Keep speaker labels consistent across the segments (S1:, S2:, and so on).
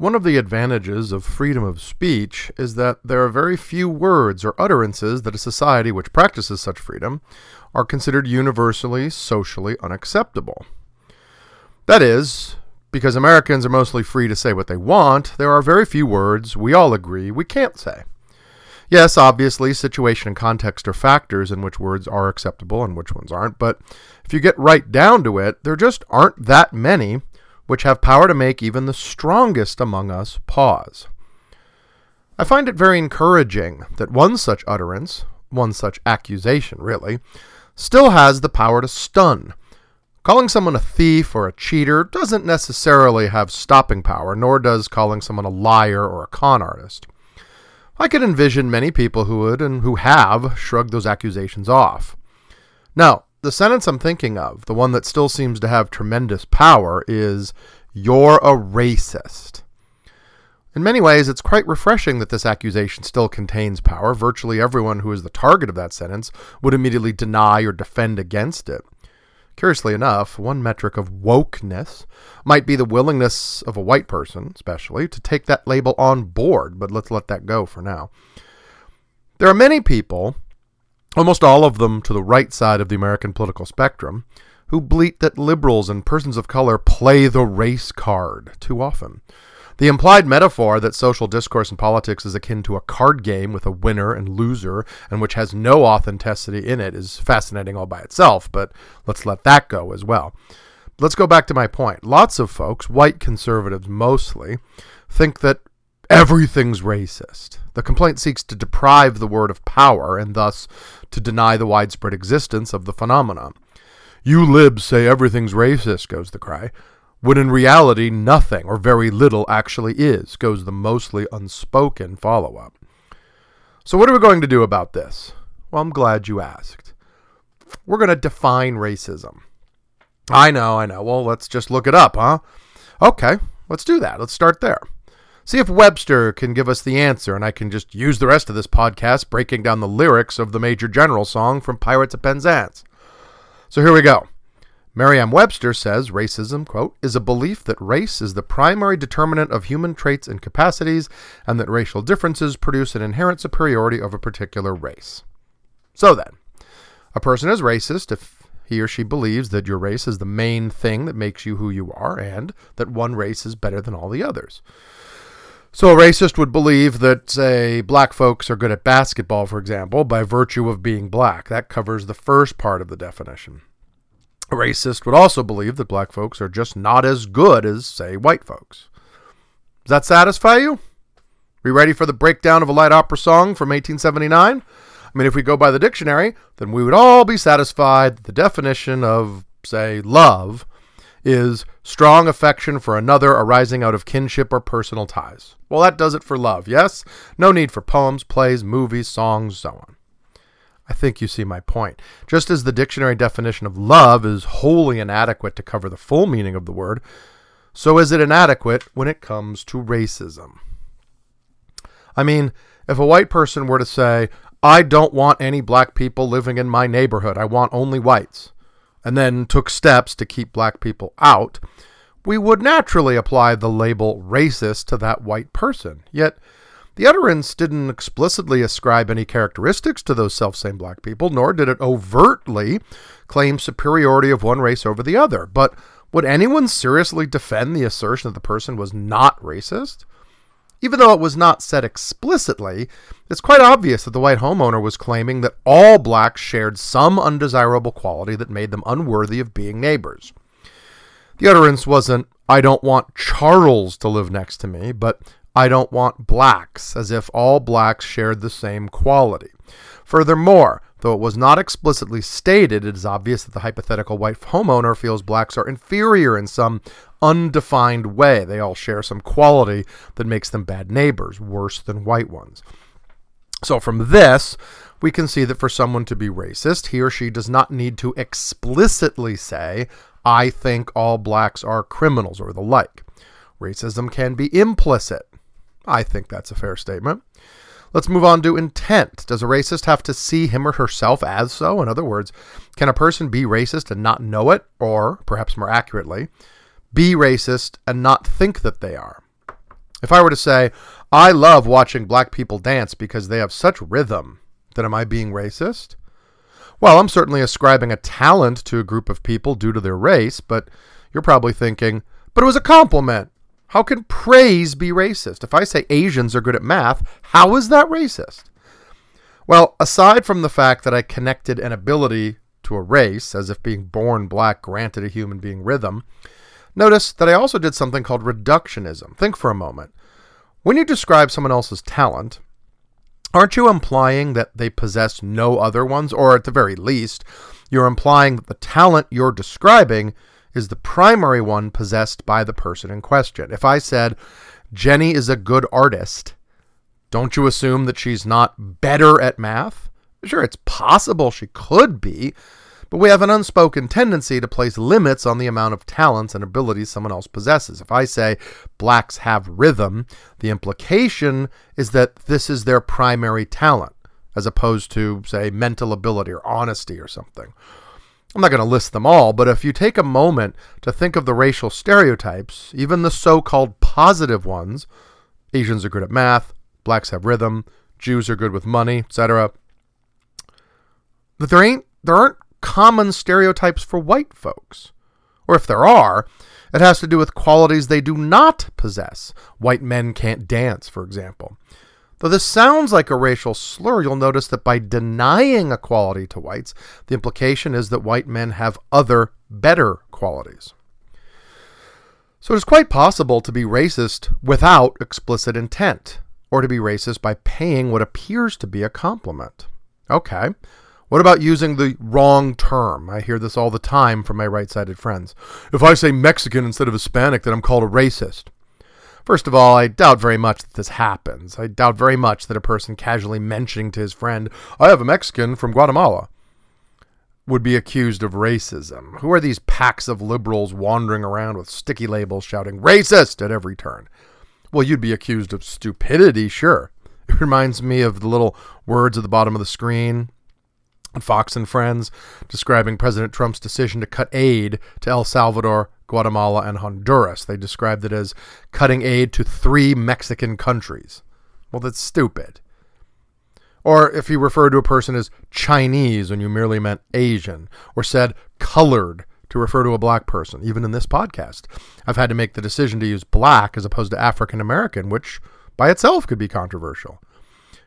S1: One of the advantages of freedom of speech is that there are very few words or utterances that a society which practices such freedom are considered universally socially unacceptable. That is, because Americans are mostly free to say what they want, there are very few words we all agree we can't say. Yes, obviously, situation and context are factors in which words are acceptable and which ones aren't, but if you get right down to it, there just aren't that many which have power to make even the strongest among us pause. I find it very encouraging that one such utterance, one such accusation really, still has the power to stun. Calling someone a thief or a cheater doesn't necessarily have stopping power, nor does calling someone a liar or a con artist. I could envision many people who would and who have shrugged those accusations off. Now, the sentence I'm thinking of, the one that still seems to have tremendous power, is You're a racist. In many ways, it's quite refreshing that this accusation still contains power. Virtually everyone who is the target of that sentence would immediately deny or defend against it. Curiously enough, one metric of wokeness might be the willingness of a white person, especially, to take that label on board, but let's let that go for now. There are many people, almost all of them to the right side of the American political spectrum, who bleat that liberals and persons of color play the race card too often. The implied metaphor that social discourse in politics is akin to a card game with a winner and loser and which has no authenticity in it is fascinating all by itself, but let's let that go as well. Let's go back to my point. Lots of folks, white conservatives mostly, think that everything's racist. The complaint seeks to deprive the word of power and thus to deny the widespread existence of the phenomenon. You libs say everything's racist, goes the cry when in reality nothing or very little actually is, goes the mostly unspoken follow up. So, what are we going to do about this? Well, I'm glad you asked. We're going to define racism. I know, I know. Well, let's just look it up, huh? Okay, let's do that. Let's start there. See if Webster can give us the answer, and I can just use the rest of this podcast breaking down the lyrics of the Major General song from Pirates of Penzance. So here we go. Merriam Webster says racism, quote, is a belief that race is the primary determinant of human traits and capacities, and that racial differences produce an inherent superiority of a particular race. So then, a person is racist if he or she believes that your race is the main thing that makes you who you are, and that one race is better than all the others. So a racist would believe that, say, black folks are good at basketball, for example, by virtue of being black. That covers the first part of the definition. A racist would also believe that black folks are just not as good as, say, white folks. Does that satisfy you? Are you ready for the breakdown of a light opera song from 1879? I mean, if we go by the dictionary, then we would all be satisfied that the definition of, say, love is strong affection for another arising out of kinship or personal ties. Well, that does it for love, yes? No need for poems, plays, movies, songs, so on. I think you see my point. Just as the dictionary definition of love is wholly inadequate to cover the full meaning of the word, so is it inadequate when it comes to racism. I mean, if a white person were to say, I don't want any black people living in my neighborhood, I want only whites, and then took steps to keep black people out, we would naturally apply the label racist to that white person. Yet, the utterance didn't explicitly ascribe any characteristics to those selfsame black people, nor did it overtly claim superiority of one race over the other. But would anyone seriously defend the assertion that the person was not racist? Even though it was not said explicitly, it's quite obvious that the white homeowner was claiming that all blacks shared some undesirable quality that made them unworthy of being neighbors. The utterance wasn't, I don't want Charles to live next to me, but I don't want blacks, as if all blacks shared the same quality. Furthermore, though it was not explicitly stated, it is obvious that the hypothetical white homeowner feels blacks are inferior in some undefined way. They all share some quality that makes them bad neighbors, worse than white ones. So, from this, we can see that for someone to be racist, he or she does not need to explicitly say, I think all blacks are criminals or the like. Racism can be implicit. I think that's a fair statement. Let's move on to intent. Does a racist have to see him or herself as so? In other words, can a person be racist and not know it, or perhaps more accurately, be racist and not think that they are? If I were to say, I love watching black people dance because they have such rhythm, then am I being racist? Well, I'm certainly ascribing a talent to a group of people due to their race, but you're probably thinking, but it was a compliment. How can praise be racist? If I say Asians are good at math, how is that racist? Well, aside from the fact that I connected an ability to a race, as if being born black granted a human being rhythm, notice that I also did something called reductionism. Think for a moment. When you describe someone else's talent, aren't you implying that they possess no other ones? Or at the very least, you're implying that the talent you're describing is the primary one possessed by the person in question. If I said, Jenny is a good artist, don't you assume that she's not better at math? Sure, it's possible she could be, but we have an unspoken tendency to place limits on the amount of talents and abilities someone else possesses. If I say blacks have rhythm, the implication is that this is their primary talent, as opposed to, say, mental ability or honesty or something. I'm not going to list them all, but if you take a moment to think of the racial stereotypes, even the so called positive ones Asians are good at math, blacks have rhythm, Jews are good with money, etc. But there ain't there aren't common stereotypes for white folks. Or if there are, it has to do with qualities they do not possess. White men can't dance, for example. Though this sounds like a racial slur, you'll notice that by denying equality to whites, the implication is that white men have other, better qualities. So it is quite possible to be racist without explicit intent or to be racist by paying what appears to be a compliment. Okay. What about using the wrong term? I hear this all the time from my right sided friends. If I say Mexican instead of Hispanic, then I'm called a racist. First of all, I doubt very much that this happens. I doubt very much that a person casually mentioning to his friend, I have a Mexican from Guatemala, would be accused of racism. Who are these packs of liberals wandering around with sticky labels shouting, racist at every turn? Well, you'd be accused of stupidity, sure. It reminds me of the little words at the bottom of the screen. Fox and Friends describing President Trump's decision to cut aid to El Salvador, Guatemala, and Honduras. They described it as cutting aid to three Mexican countries. Well, that's stupid. Or if you referred to a person as Chinese when you merely meant Asian, or said colored to refer to a black person, even in this podcast. I've had to make the decision to use black as opposed to African American, which by itself could be controversial.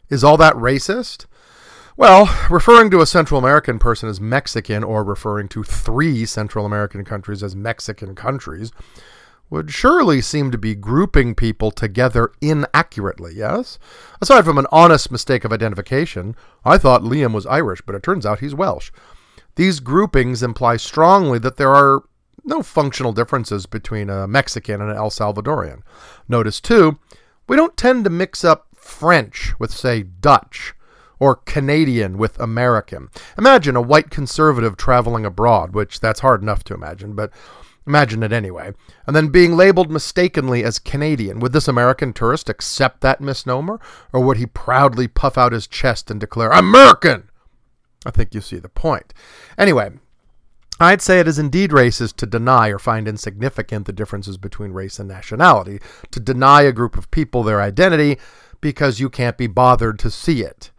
S1: Is all that racist? Well, referring to a Central American person as Mexican or referring to three Central American countries as Mexican countries would surely seem to be grouping people together inaccurately, yes? Aside from an honest mistake of identification, I thought Liam was Irish, but it turns out he's Welsh. These groupings imply strongly that there are no functional differences between a Mexican and an El Salvadorian. Notice, too, we don't tend to mix up French with, say, Dutch, or Canadian with American. Imagine a white conservative traveling abroad, which that's hard enough to imagine, but imagine it anyway, and then being labeled mistakenly as Canadian. Would this American tourist accept that misnomer, or would he proudly puff out his chest and declare, American? I think you see the point. Anyway, I'd say it is indeed racist to deny or find insignificant the differences between race and nationality, to deny a group of people their identity because you can't be bothered to see it.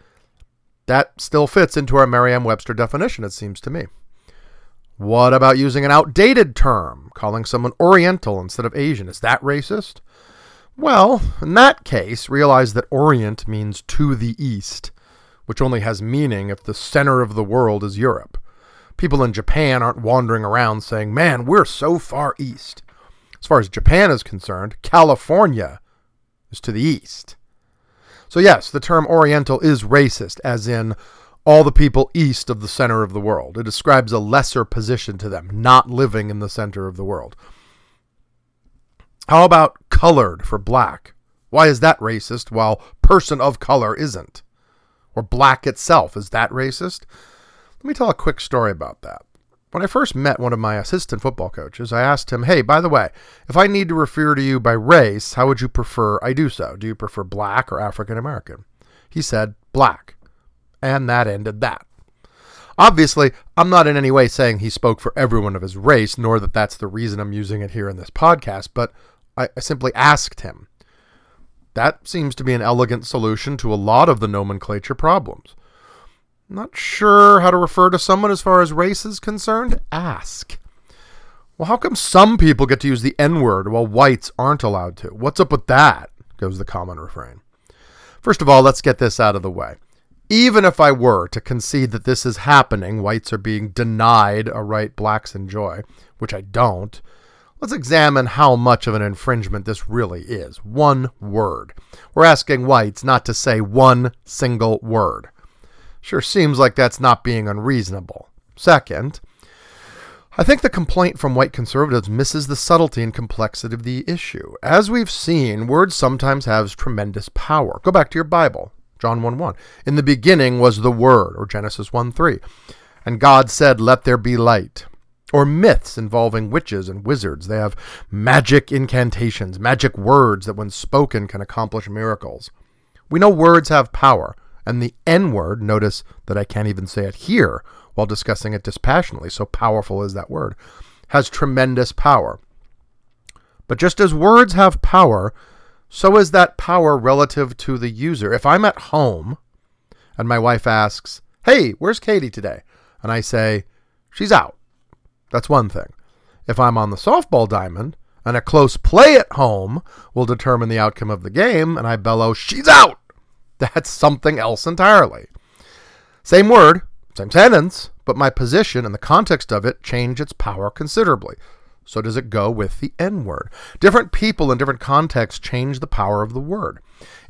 S1: That still fits into our Merriam Webster definition, it seems to me. What about using an outdated term, calling someone Oriental instead of Asian? Is that racist? Well, in that case, realize that Orient means to the east which only has meaning if the center of the world is Europe. People in Japan aren't wandering around saying, man, we're so far east. As far as Japan is concerned, California is to the east. So, yes, the term Oriental is racist, as in all the people east of the center of the world. It describes a lesser position to them, not living in the center of the world. How about colored for black? Why is that racist while person of color isn't? or black itself. Is that racist? Let me tell a quick story about that. When I first met one of my assistant football coaches, I asked him, Hey, by the way, if I need to refer to you by race, how would you prefer I do so? Do you prefer black or African American? He said, Black. And that ended that. Obviously, I'm not in any way saying he spoke for everyone of his race, nor that that's the reason I'm using it here in this podcast, but I, simply asked him, That seems to be an elegant solution to a lot of the nomenclature problems. Not sure how to refer to someone as far as race is concerned? Ask. Well, how come some people get to use the N word while whites aren't allowed to? What's up with that? goes the common refrain. First of all, let's get this out of the way. Even if I were to concede that this is happening, whites are being denied a right blacks enjoy, which I don't, let's examine how much of an infringement this really is. One word. We're asking whites not to say one single word. Sure seems like that's not being unreasonable. Second, I think the complaint from white conservatives misses the subtlety and complexity of the issue. As we've seen, words sometimes have tremendous power. Go back to your Bible, John 1 1. In the beginning was the Word, or Genesis 1 3. And God said, Let there be light. Or myths involving witches and wizards. They have magic incantations, magic words that, when spoken, can accomplish miracles. We know words have power, and the N word, notice that I can't even say it here, while discussing it dispassionately, so powerful is that word, has tremendous power. But just as words have power, so is that power relative to the user. If I'm at home and my wife asks, Hey, where's Katie today? And I say, She's out. That's one thing. If I'm on the softball diamond and a close play at home will determine the outcome of the game, and I bellow, She's out! That's something else entirely. Same word, same sentence, but my position and the context of it change its power considerably. So does it go with the N word. Different people in different contexts change the power of the word.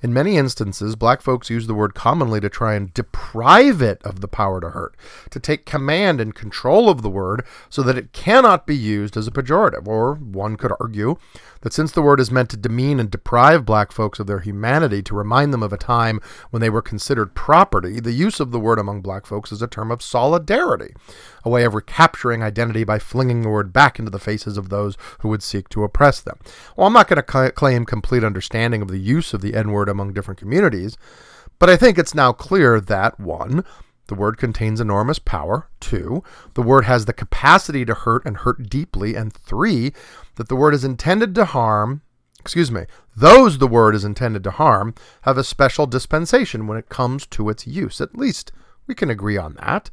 S1: In many instances, black folks use the word commonly to try and deprive it of the power to hurt, to take command and control of the word so that it cannot be used as a pejorative. Or one could argue that since the word is meant to demean and deprive black folks of their humanity, to remind them of a time when they were considered property, the use of the word among black folks is a term of solidarity, a way of recapturing identity by flinging the word back into the faces of those who would seek to oppress them. Well, I'm not going to claim complete understanding of the use of the N word among different communities, but I think it's now clear that one, the word contains enormous power. Two, the word has the capacity to hurt and hurt deeply. And three, that the word is intended to harm, excuse me, those the word is intended to harm have a special dispensation when it comes to its use. At least we can agree on that.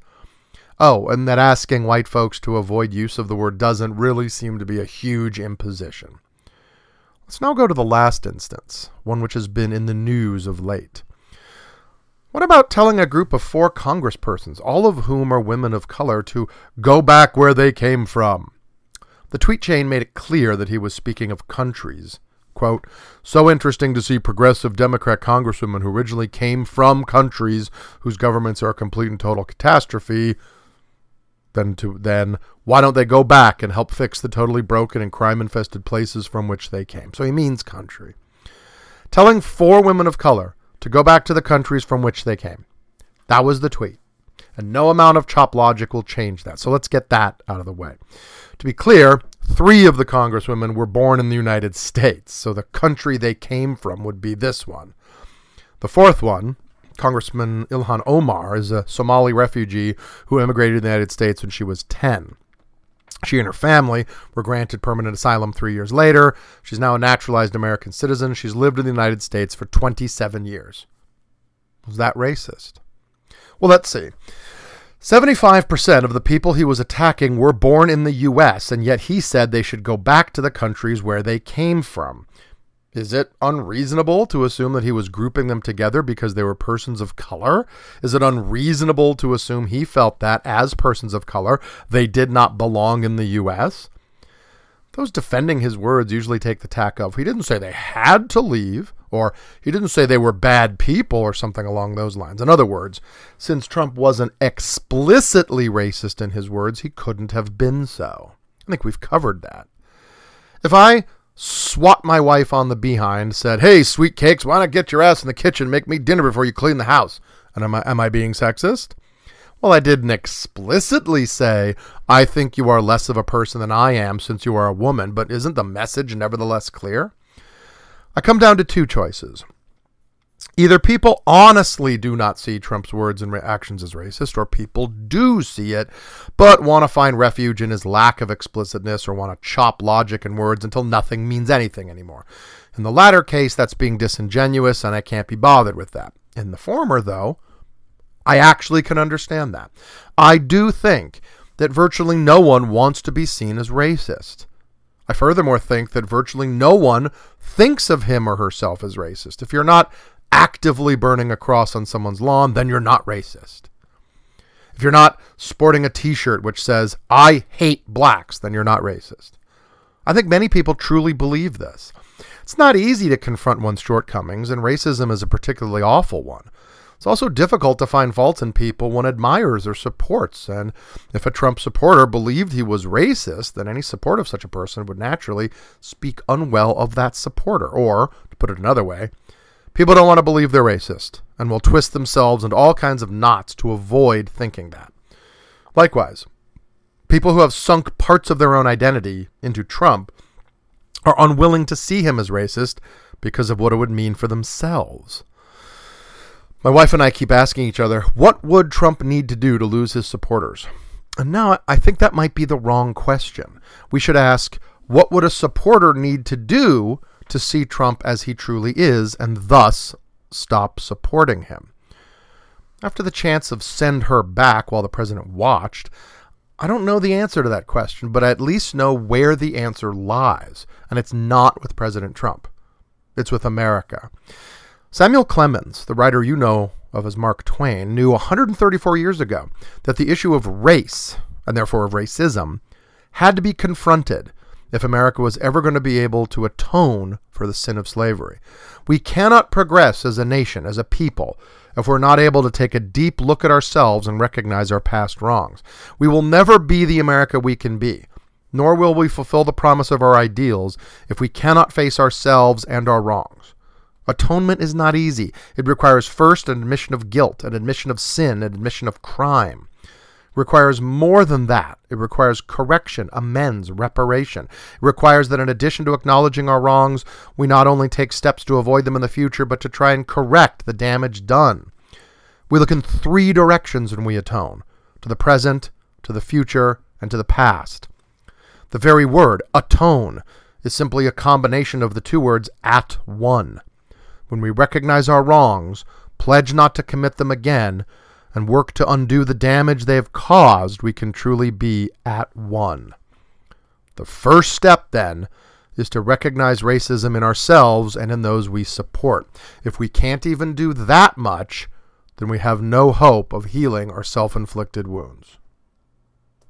S1: Oh, and that asking white folks to avoid use of the word doesn't really seem to be a huge imposition. Let's now go to the last instance, one which has been in the news of late. What about telling a group of four congresspersons, all of whom are women of color, to go back where they came from? The tweet chain made it clear that he was speaking of countries. Quote, so interesting to see progressive Democrat congresswomen who originally came from countries whose governments are a complete and total catastrophe then to then why don't they go back and help fix the totally broken and crime infested places from which they came? So he means country. Telling four women of color to go back to the countries from which they came. That was the tweet. And no amount of chop logic will change that. So let's get that out of the way. To be clear, three of the congresswomen were born in the United States. So the country they came from would be this one. The fourth one, Congressman Ilhan Omar is a Somali refugee who immigrated to the United States when she was 10. She and her family were granted permanent asylum three years later. She's now a naturalized American citizen. She's lived in the United States for 27 years. Was that racist? Well, let's see. 75% of the people he was attacking were born in the U.S., and yet he said they should go back to the countries where they came from. Is it unreasonable to assume that he was grouping them together because they were persons of color? Is it unreasonable to assume he felt that as persons of color they did not belong in the U.S.? Those defending his words usually take the tack of he didn't say they had to leave, or he didn't say they were bad people, or something along those lines. In other words, since Trump wasn't explicitly racist in his words, he couldn't have been so. I think we've covered that. If I swat my wife on the behind, said, Hey, sweet cakes, why not get your ass in the kitchen make me dinner before you clean the house? And am I, am I being sexist? Well, I didn't explicitly say, I think you are less of a person than I am since you are a woman, but isn't the message nevertheless clear? I come down to two choices. Either people honestly do not see Trump's words and actions as racist, or people do see it, but want to find refuge in his lack of explicitness or want to chop logic and words until nothing means anything anymore. In the latter case, that's being disingenuous, and I can't be bothered with that. In the former, though, I actually can understand that. I do think that virtually no one wants to be seen as racist. I furthermore think that virtually no one thinks of him or herself as racist. If you're not actively burning a cross on someone's lawn, then you're not racist. If you're not sporting a t shirt which says, I hate blacks, then you're not racist. I think many people truly believe this. It's not easy to confront one's shortcomings, and racism is a particularly awful one. It's also difficult to find faults in people one admires or supports, and if a Trump supporter believed he was racist, then any support of such a person would naturally speak unwell of that supporter. Or, to put it another way, People don't want to believe they're racist and will twist themselves into all kinds of knots to avoid thinking that. Likewise, people who have sunk parts of their own identity into Trump are unwilling to see him as racist because of what it would mean for themselves. My wife and I keep asking each other, what would Trump need to do to lose his supporters? And now I think that might be the wrong question. We should ask, what would a supporter need to do to see Trump as he truly is and thus stop supporting him. After the chants of send her back while the president watched, I don't know the answer to that question, but I at least know where the answer lies, and it's not with President Trump. It's with America. Samuel Clemens, the writer you know of as Mark Twain, knew 134 years ago that the issue of race, and therefore of racism, had to be confronted if America was ever going to be able to atone for the sin of slavery. We cannot progress as a nation, as a people, if we're not able to take a deep look at ourselves and recognize our past wrongs. We will never be the America we can be, nor will we fulfill the promise of our ideals if we cannot face ourselves and our wrongs. Atonement is not easy. It requires first an admission of guilt, an admission of sin, an admission of crime requires more than that. It requires correction, amends, reparation. It requires that in addition to acknowledging our wrongs, we not only take steps to avoid them in the future, but to try and correct the damage done. We look in three directions when we atone to the present, to the future, and to the past. The very word, atone, is simply a combination of the two words at one. When we recognize our wrongs, pledge not to commit them again, and work to undo the damage they have caused, we can truly be at one. The first step, then, is to recognize racism in ourselves and in those we support. If we can't even do that much, then we have no hope of healing our self inflicted wounds.